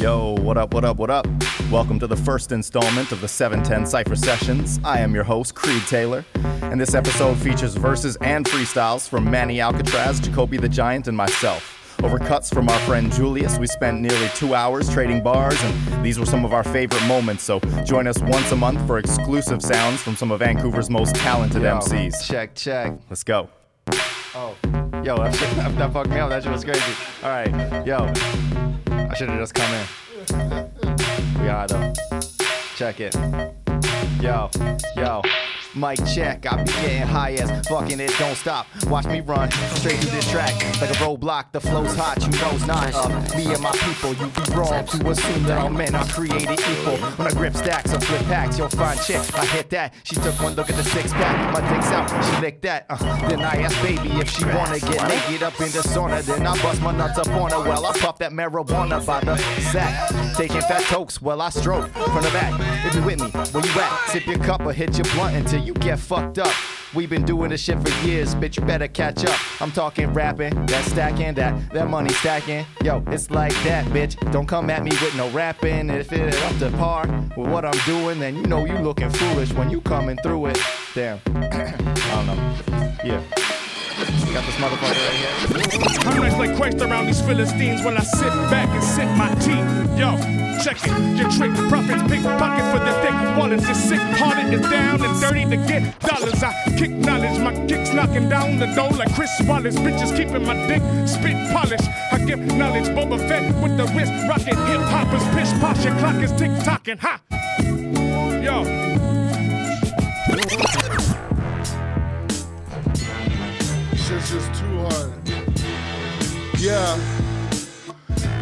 Yo, what up, what up, what up? Welcome to the first installment of the 710 Cypher Sessions. I am your host, Creed Taylor, and this episode features verses and freestyles from Manny Alcatraz, Jacoby the Giant, and myself. Over cuts from our friend Julius, we spent nearly two hours trading bars, and these were some of our favorite moments. So join us once a month for exclusive sounds from some of Vancouver's most talented Yo, MCs. Check, check. Let's go. Oh, yo, that, shit, that, that fucked me up. That shit was crazy. All right, yo, I should have just come in. We gotta check it. Yo, yo. Mic check, I be getting high as fucking it don't stop. Watch me run straight through this track like a roadblock. The flow's hot, you know it's not up. Me and my people, you be wrong to assume that all men are created equal. When I grip stacks or flip packs, you'll find chick. I hit that. She took one look at the six pack, my dick's out. She licked that. Uh, then I asked baby if she wanna get naked up in the sauna. Then I bust my nuts up on her. Well, I puff that marijuana by the sack. Taking fat tokes while I stroke from the back. If you with me, where you at? Sip your cup or hit your blunt until you get fucked up. We've been doing this shit for years, bitch. You better catch up. I'm talking rapping, that stacking, that that money stacking. Yo, it's like that, bitch. Don't come at me with no rapping. If it up to par with what I'm doing, then you know you looking foolish when you coming through it. Damn. I don't know. Yeah. Got this motherfucker right here. I'm nice like Christ around these Philistines when I sit back and sip my tea. Yo, check it. Your trick profits pickpocket sick hearted, is down and dirty to get dollars. I kick knowledge, my kicks knocking down the door like Chris Wallace. Bitches keeping my dick spit polish. I give knowledge, Boba Fett with the wrist rocking. Hip hoppers pish posh, your clock is tick tocking. Ha! Yo. Shit's just too hard. Yeah.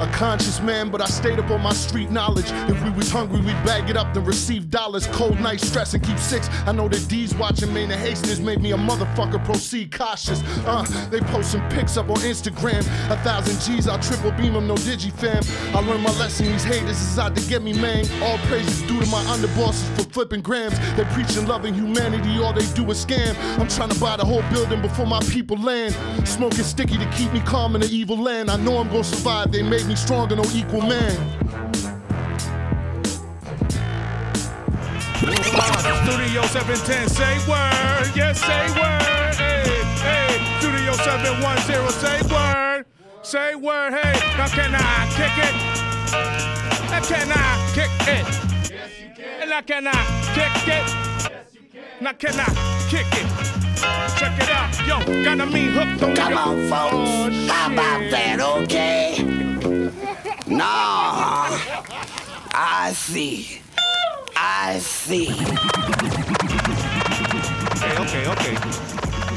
A conscious man, but I stayed up on my street knowledge. If we was hungry, we'd bag it up then receive dollars. Cold night stress and keep six. I know that D's watching Main and Hastings made me a motherfucker. Proceed cautious. Uh, they posting pics up on Instagram. A thousand G's, I'll triple beam them, no digi fam. I learned my lesson. These haters is out to get me, man. All praises due to my underbosses for flipping grams. They preaching loving humanity, all they do is scam. I'm trying to buy the whole building before my people land. Smoking sticky to keep me calm in the evil land. I know I'm gonna survive. They made me stronger, no equal man. Studio 710, say word. Yes, say word. Hey, hey. Studio 710, say word. Say word, hey. Now can I kick it? Now can I kick it? Yes, you can. And now can I kick it? Yes, you can. Now can I kick it? Check it out. Yo, got a mean hook on Come yo. on, folks. Oh, How about that, okay? No. I see. I see. Okay, okay, okay.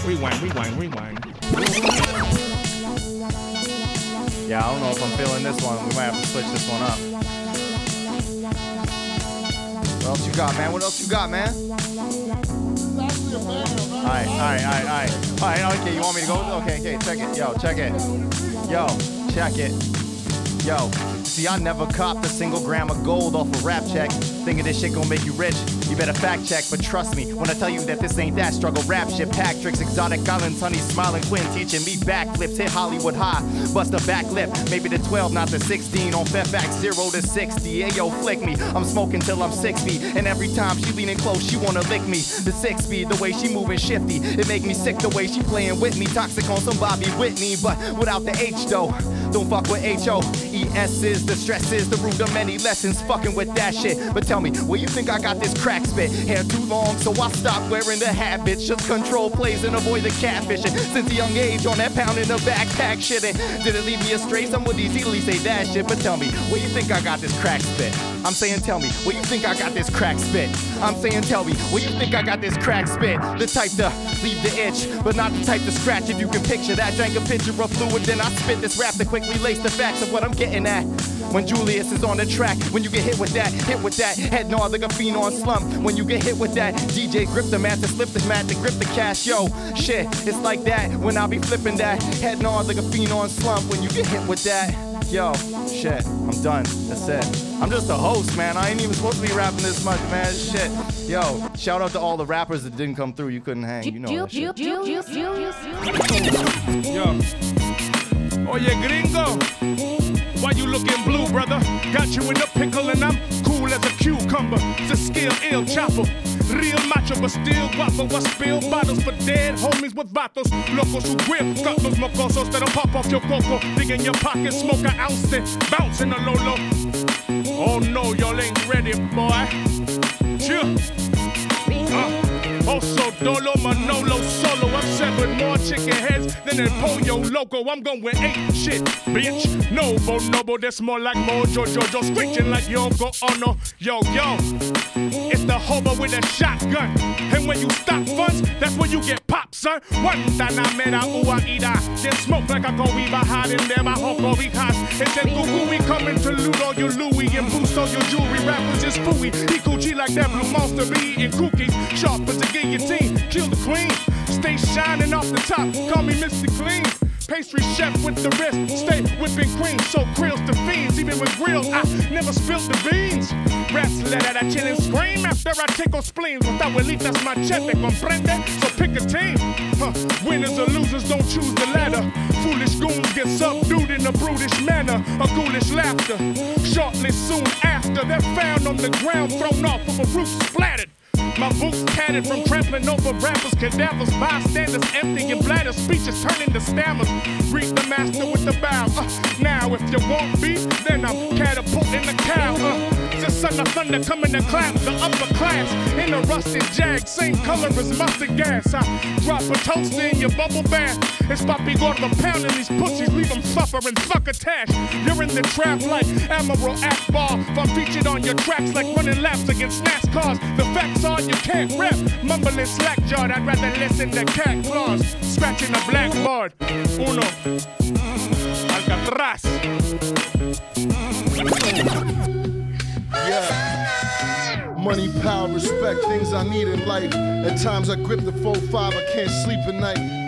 Rewind, rewind, rewind. Yeah, I don't know if I'm feeling this one. We might have to switch this one up. What else you got, man? What else you got, man? Alright, alright, alright, alright. Alright, okay, you want me to go? Okay, okay, check it. Yo, check it. Yo, check it. Yo, see, I never copped a single gram of gold off a rap check. Thinking this shit gon' make you rich. You better fact check, but trust me when I tell you that this ain't that struggle rap shit. Pack tricks, exotic islands, honey, smiling Quinn teaching me backflips. Hit Hollywood high, bust a back lip. Maybe the 12, not the 16. On Fairfax, 0 to 60. Hey, yo, flick me. I'm smoking till I'm 6 feet. And every time she leaning close, she wanna lick me. The 6 speed, the way she moving shifty. It make me sick the way she playing with me. Toxic on some Bobby Whitney, but without the H though. Don't fuck with H-O. Is the stress is the root of many lessons. Fucking with that shit. But tell me, where you think I got this crack spit? Hair too long, so I stopped wearing the habits. Just control plays and avoid the catfishing. Since a young age, on that pound in the backpack shitting. Did it leave me astray? Some would easily say that shit. But tell me, where you think I got this crack spit? I'm saying, tell me, where you think I got this crack spit? I'm saying, tell me, where you think I got this crack spit? The type to leave the itch, but not the type to scratch. If you can picture that, drank a pitcher of fluid, then I spit this rap to quickly lace the facts of what I'm getting at. When Julius is on the track, when you get hit with that, hit with that, head nod like a fiend on slump. When you get hit with that, DJ grip the mat to slip the mat to grip the cash. Yo, shit, it's like that when I be flipping that, head nod like a fiend on slump. When you get hit with that, yo, shit, I'm done. That's it. I'm just a host, man. I ain't even supposed to be rapping this much, man. Shit. Yo, shout out to all the rappers that didn't come through. You couldn't hang. You know that shit. Yo. Oh, Oye, gringo. Why you looking blue, brother? Got you in a pickle and I'm cool as a cucumber. It's a skill ill chopper. Real macho, but still guapo. I spill bottles for dead homies with vatos. Locos who grip, got those mocosos that'll pop off your coco. Dig in your pocket, smoke an ounce, then bounce in a lolo. Oh no, y'all ain't ready, boy. Chill. Uh. Oso Dolo Manolo Solo. I'm severed more chicken heads than a Pollo Loco. I'm going with eight shit, bitch. No no bonobo, that's more like Mojo Jojo. Screeching like Yoko Ono. Yo, yo. It's the hobo with a shotgun. And when you stop funds, that's when you get I met a ua ida. Then smoke like a go iba hiding there by Hoko because it's a goo we coming to loot all your Louis and boost all your jewelry. Rappers is fooey. Ikuchi like that blue monster be eating cookies. Sharp as a guillotine. Kill the queen. Stay shining off the top. Call me Mr. Clean. Pastry chef with the wrist, stay whipping cream, so grills to fiends. Even with grills, I never spilled the beans. Rats let out a chill and scream after I tickle spleens. With abuelitas machete, comprende? So pick a team. Huh. Winners or losers don't choose the ladder. Foolish goons get subdued in a brutish manner, a ghoulish laughter. Shortly soon after, they're found on the ground, thrown off of a roof, splattered. My boots tatted from trampling over rappers, cadavers, bystanders, emptying bladders, speeches turning to stammers. Greet the master with the bow. Uh, now, if you want beef, then I'm catapulting the cow. Uh, the son of thunder coming to clap the upper class in a rusted jag, same color as mustard gas. I drop a toast in your bubble bath. It's Papi Gordo pounding these pussies, leave them suffering, fuck attached. You're in the trap like Admiral Ackbar. If I'm featured on your tracks like running laps against NASCARs, the facts are you can't rap. Mumbling slack jawed, I'd rather listen to cat claws. Scratching a blackboard. Uno. Alcatraz. Yeah. Money, power, respect, things I need in life. At times I grip the 4-5, I can't sleep at night.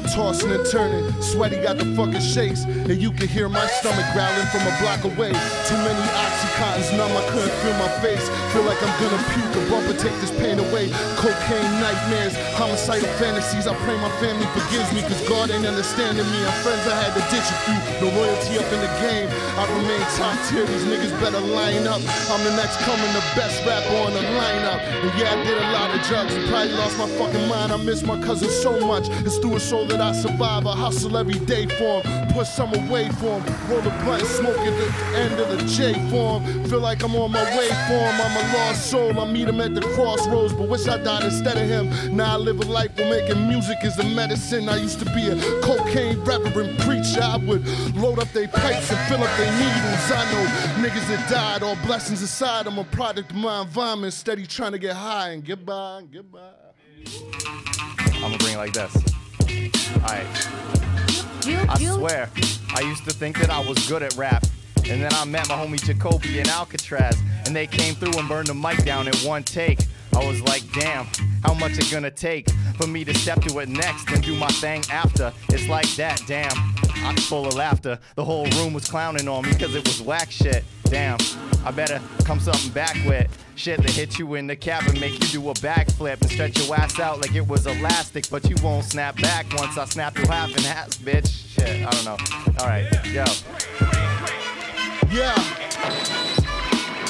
I'm tossing and turning, sweaty got the fucking shakes, and you can hear my stomach growling from a block away. Too many oxycontins numb, I couldn't feel my face. Feel like I'm gonna puke, a bumper take this pain away. Cocaine nightmares, homicidal fantasies. I pray my family forgives me, cause God ain't understanding me. I'm friends I had to ditch it through, no loyalty up in the game. I remain top tier, these niggas better line up. I'm the next coming, the best rapper on the lineup. And yeah, I did a lot of drugs, probably lost my fucking mind. I miss my cousin so much, it's through a soul that I survive. I hustle every day for him, push some away for him. Roll a blunt, smoke at the end of the J form. Feel like I'm on my way for him. I'm a lost soul. I meet him at the crossroads, but wish I died instead of him. Now I live a life where making music is the medicine. I used to be a cocaine rapper and preacher. I would load up their pipes and fill up their needles. I know niggas that died, all blessings aside. I'm a product of my environment, steady trying to get high and get by and get by. I'm gonna bring it like this. Alright. I swear, I used to think that I was good at rap. And then I met my homie Jacoby in Alcatraz, and they came through and burned the mic down in one take. I was like, damn, how much it gonna take for me to step to it next and do my thing after? It's like that, damn. I'm full of laughter. The whole room was clowning on me because it was whack shit. Damn, I better come something back with shit that hit you in the cap and make you do a backflip and stretch your ass out like it was elastic, but you won't snap back once I snap you half in half, bitch. Shit, I don't know. All right, yo. Yeah.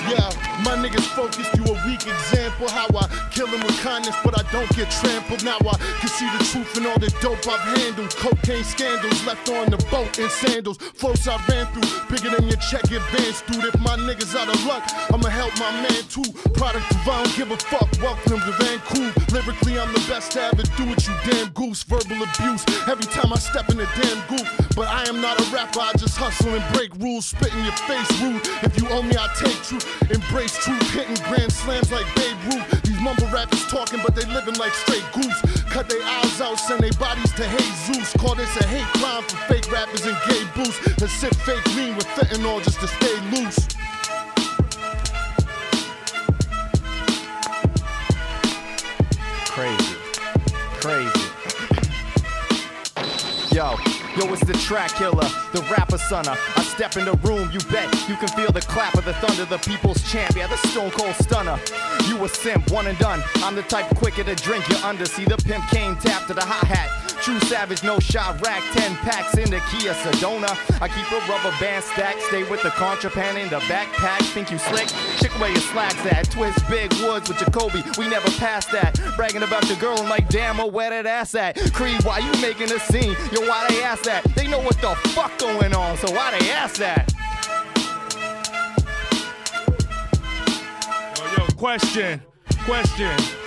Yeah, my niggas focused, you a weak example. How I kill them with kindness, but I don't get trampled. Now I can see the truth in all the dope I've handled. Cocaine scandals left on the boat in sandals. Floats I ran through, bigger than your check advance, dude. If my niggas out of luck, I'ma help my man too. Product of I don't give a fuck. Welcome to Vancouver. Lyrically, I'm the best to ever do it, you damn goose. Verbal abuse every time I step in the damn goop. But I am not a rapper, I just hustle and break rules. Spit in your face, rude. If you owe me, I take truth. Embrace truth, hitting grand slams like Babe Ruth. These mumble rappers talking, but they living like straight goose. Cut their eyes out, send their bodies to Jesus. Call this a hate crime for fake rappers and gay boosts. And sip fake lean with fentanyl just to stay loose. Crazy. Crazy. Yo, it's the track killer, the rapper sonner. I step in the room, you bet you can feel the clap of the thunder, the people's champ, yeah, the stone cold stunner. You a simp, one and done. I'm the type quicker to drink you under. See the pimp came tap to the hi hat. True savage, no shot rack, 10 packs in the Kia Sedona. I keep a rubber band stack, stay with the contraband in the backpack. Think you slick? Chick where your slacks at. Twist big woods with Jacoby, we never passed that. Bragging about your girl, I'm like, damn, oh, where that ass at? Creed, why you making a scene? Yo, why they ask that? They know what the fuck going on, so why they ask that? Yo, yo, question, question.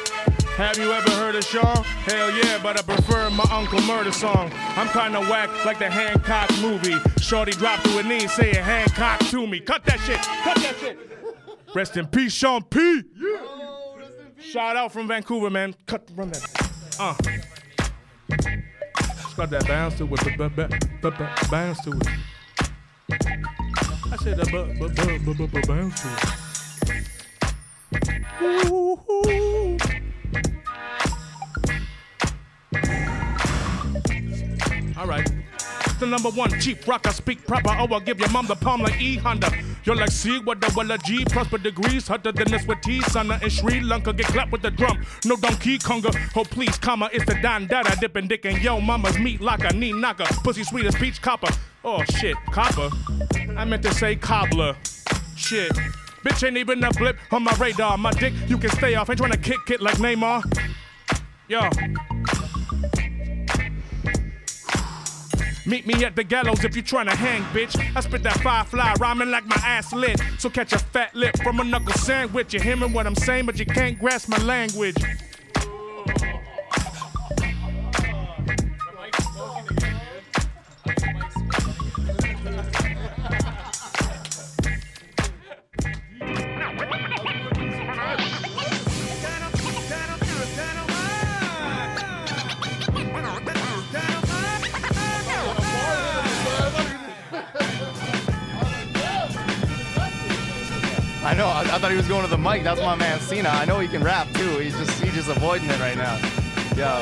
Have you ever heard of Shaw? Hell yeah, but I prefer my Uncle Murda song. I'm kinda whack like the Hancock movie. Shorty dropped to her knees saying Hancock to me. Cut that shit, cut that shit. Rest in peace, Sean P. Shout out from Vancouver, man. Cut, run that. Uh. Got that bounce to it, bounce to it. I said b- b- b- b- bounce to it. Ooh. All right. The number one cheap rock, I speak proper. Oh, I'll give your mom the palm like E Honda. You're like C with the well G prosper degrees, hotter than this with T. Sana in Sri Lanka get clapped with the drum. No Donkey Konga. Oh, please, comma, it's the Don Dada dipping dick and yo mama's meat like a knee knocker. Pussy sweet as peach copper. Oh shit, copper. I meant to say cobbler. Shit. Bitch ain't even a blip on my radar. My dick, you can stay off. Ain't trying to kick it like Neymar. Yo. Meet me at the gallows if you tryna hang, bitch. I spit that firefly rhyming like my ass lit. So catch a fat lip from a knuckle sandwich. You're hearing what I'm saying, but you can't grasp my language. I know. I, I thought he was going to the mic. That's my man Cena. I know he can rap too. He's just he's just avoiding it right now. Yo.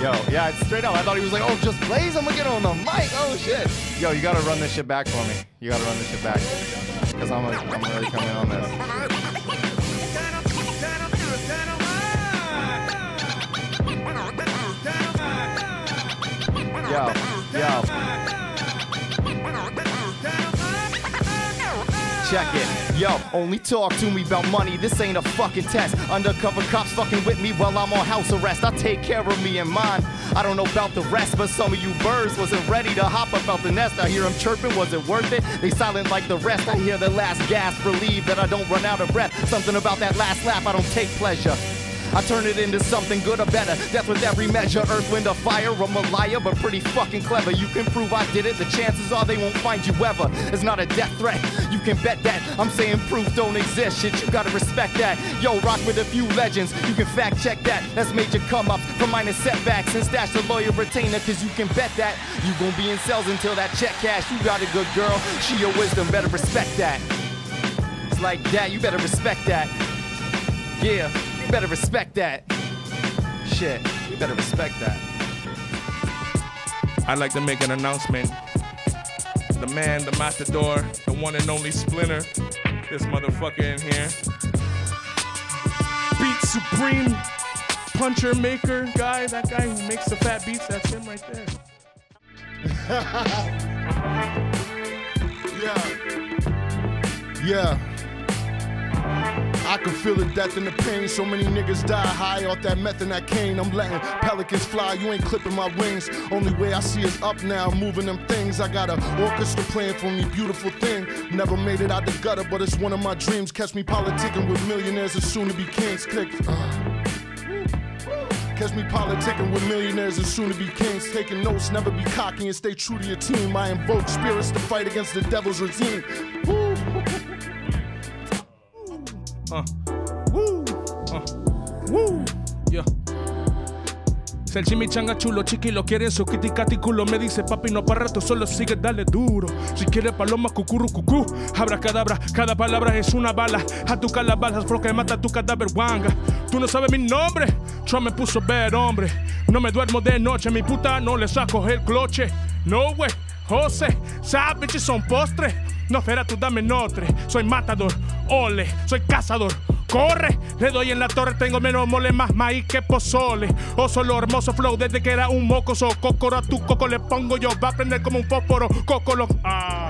Yo, yeah, it's straight up. I thought he was like, oh, just plays. I'm gonna get on the mic. Oh shit. Yo, you gotta run this shit back for me. You gotta run this shit back. Cause I'm, I'm really coming on this. Yo, yo. Check it. Yo, only talk to me about money. This ain't a fucking test. Undercover cops fucking with me while I'm on house arrest. I take care of me and mine. I don't know about the rest, but some of you birds wasn't ready to hop up out the nest. I hear them chirping, was it worth it? They silent like the rest. I hear the last gasp, relieved that I don't run out of breath. Something about that last laugh, I don't take pleasure. I turn it into something good or better. Death with every measure, earth, wind, or fire. I'm a liar, but pretty fucking clever. You can prove I did it. The chances are they won't find you ever. It's not a death threat. You can bet that. I'm saying proof don't exist. Shit, you gotta respect that. Yo, rock with a few legends. You can fact check that. That's major come ups from minor setbacks and stash the lawyer retainer. Cause you can bet that. You gon' be in cells until that check cash. You got a good girl. She your wisdom. Better respect that. It's like that. You better respect that. Yeah, you better respect that. Shit, you better respect that. I'd like to make an announcement. The man, the matador, the one and only Splinter, this motherfucker in here. Beat Supreme puncher maker guy, that guy who makes the fat beats, that's him right there. Yeah. Yeah. I can feel the death and the pain. So many niggas die high off that meth and that cane. I'm letting pelicans fly. You ain't clipping my wings. Only way I see is up now, moving them things. I got a orchestra playing for me, beautiful thing. Never made it out the gutter, but it's one of my dreams. Catch me politicking with millionaires and soon to be kings. Click. Uh. Catch me politicking with millionaires and soon to be kings. Taking notes, never be cocky and stay true to your team. I invoke spirits to fight against the devil's regime. Woo. Uh, woo, uh, woo, yeah. Si el chimichanga chulo chiqui lo quiere en su kitty catty culo. Me dice papi no para rato solo sigue dale duro. Si quiere paloma cucuru cucú. Abra cadabra cada palabra es una bala. A tu calabazas lo que mata tu cadáver wanga. Tú no sabes mi nombre Trump me puso bad hombre. No me duermo de noche mi puta no le saco el cloche. No way José, sabes bitches son postres no, espera, tú dame notre. Soy matador, ole, soy cazador. corre. Le doy en la torre, tengo menos mole, más maíz que pozole. Oso lo hermoso flow desde que era un mocoso. Cocoro a tu coco le pongo yo, va a prender como un fósforo. Coco lo. Ah,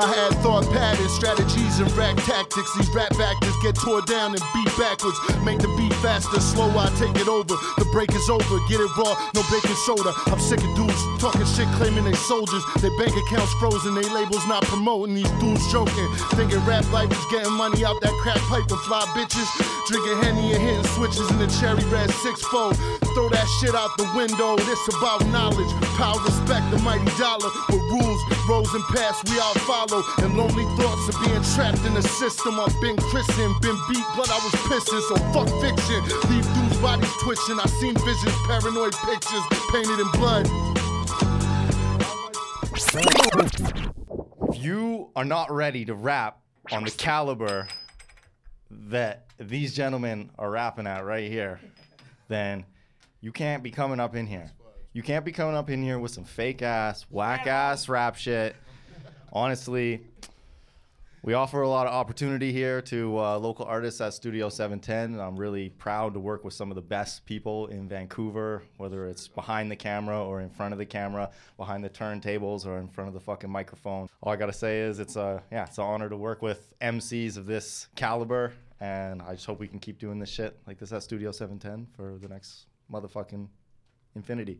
I had thought patterns, strategies, and rack tactics. These rap actors get tore down and beat backwards. Make the beat faster, slow, I take it over. The break is over, get it raw, no baking soda. I'm sick of dudes talking shit, claiming they soldiers. Their bank accounts frozen, they labels not promoting. These dudes joking, thinking rap life is getting money out that crack pipe and fly bitches. Drinking Henny and hitting switches in the cherry red 6 4. Throw that shit out the window, this about knowledge. Power, respect, the mighty dollar. With rules, rows, and paths we all follow. And lonely thoughts of being trapped in the system. I've been christened, been beat, but I was pissing. So fuck fiction. Leave dudes' bodies twitching. I seen visions, paranoid pictures painted in blood. If you are not ready to rap on the caliber that these gentlemen are rapping at right here, then you can't be coming up in here. You can't be coming up in here with some fake ass, whack ass rap shit. Honestly, we offer a lot of opportunity here to uh, local artists at Studio 710. I'm really proud to work with some of the best people in Vancouver, whether it's behind the camera or in front of the camera, behind the turntables or in front of the fucking microphone. All I gotta say is it's a yeah, it's an honor to work with MCs of this caliber, and I just hope we can keep doing this shit like this at Studio 710 for the next motherfucking infinity.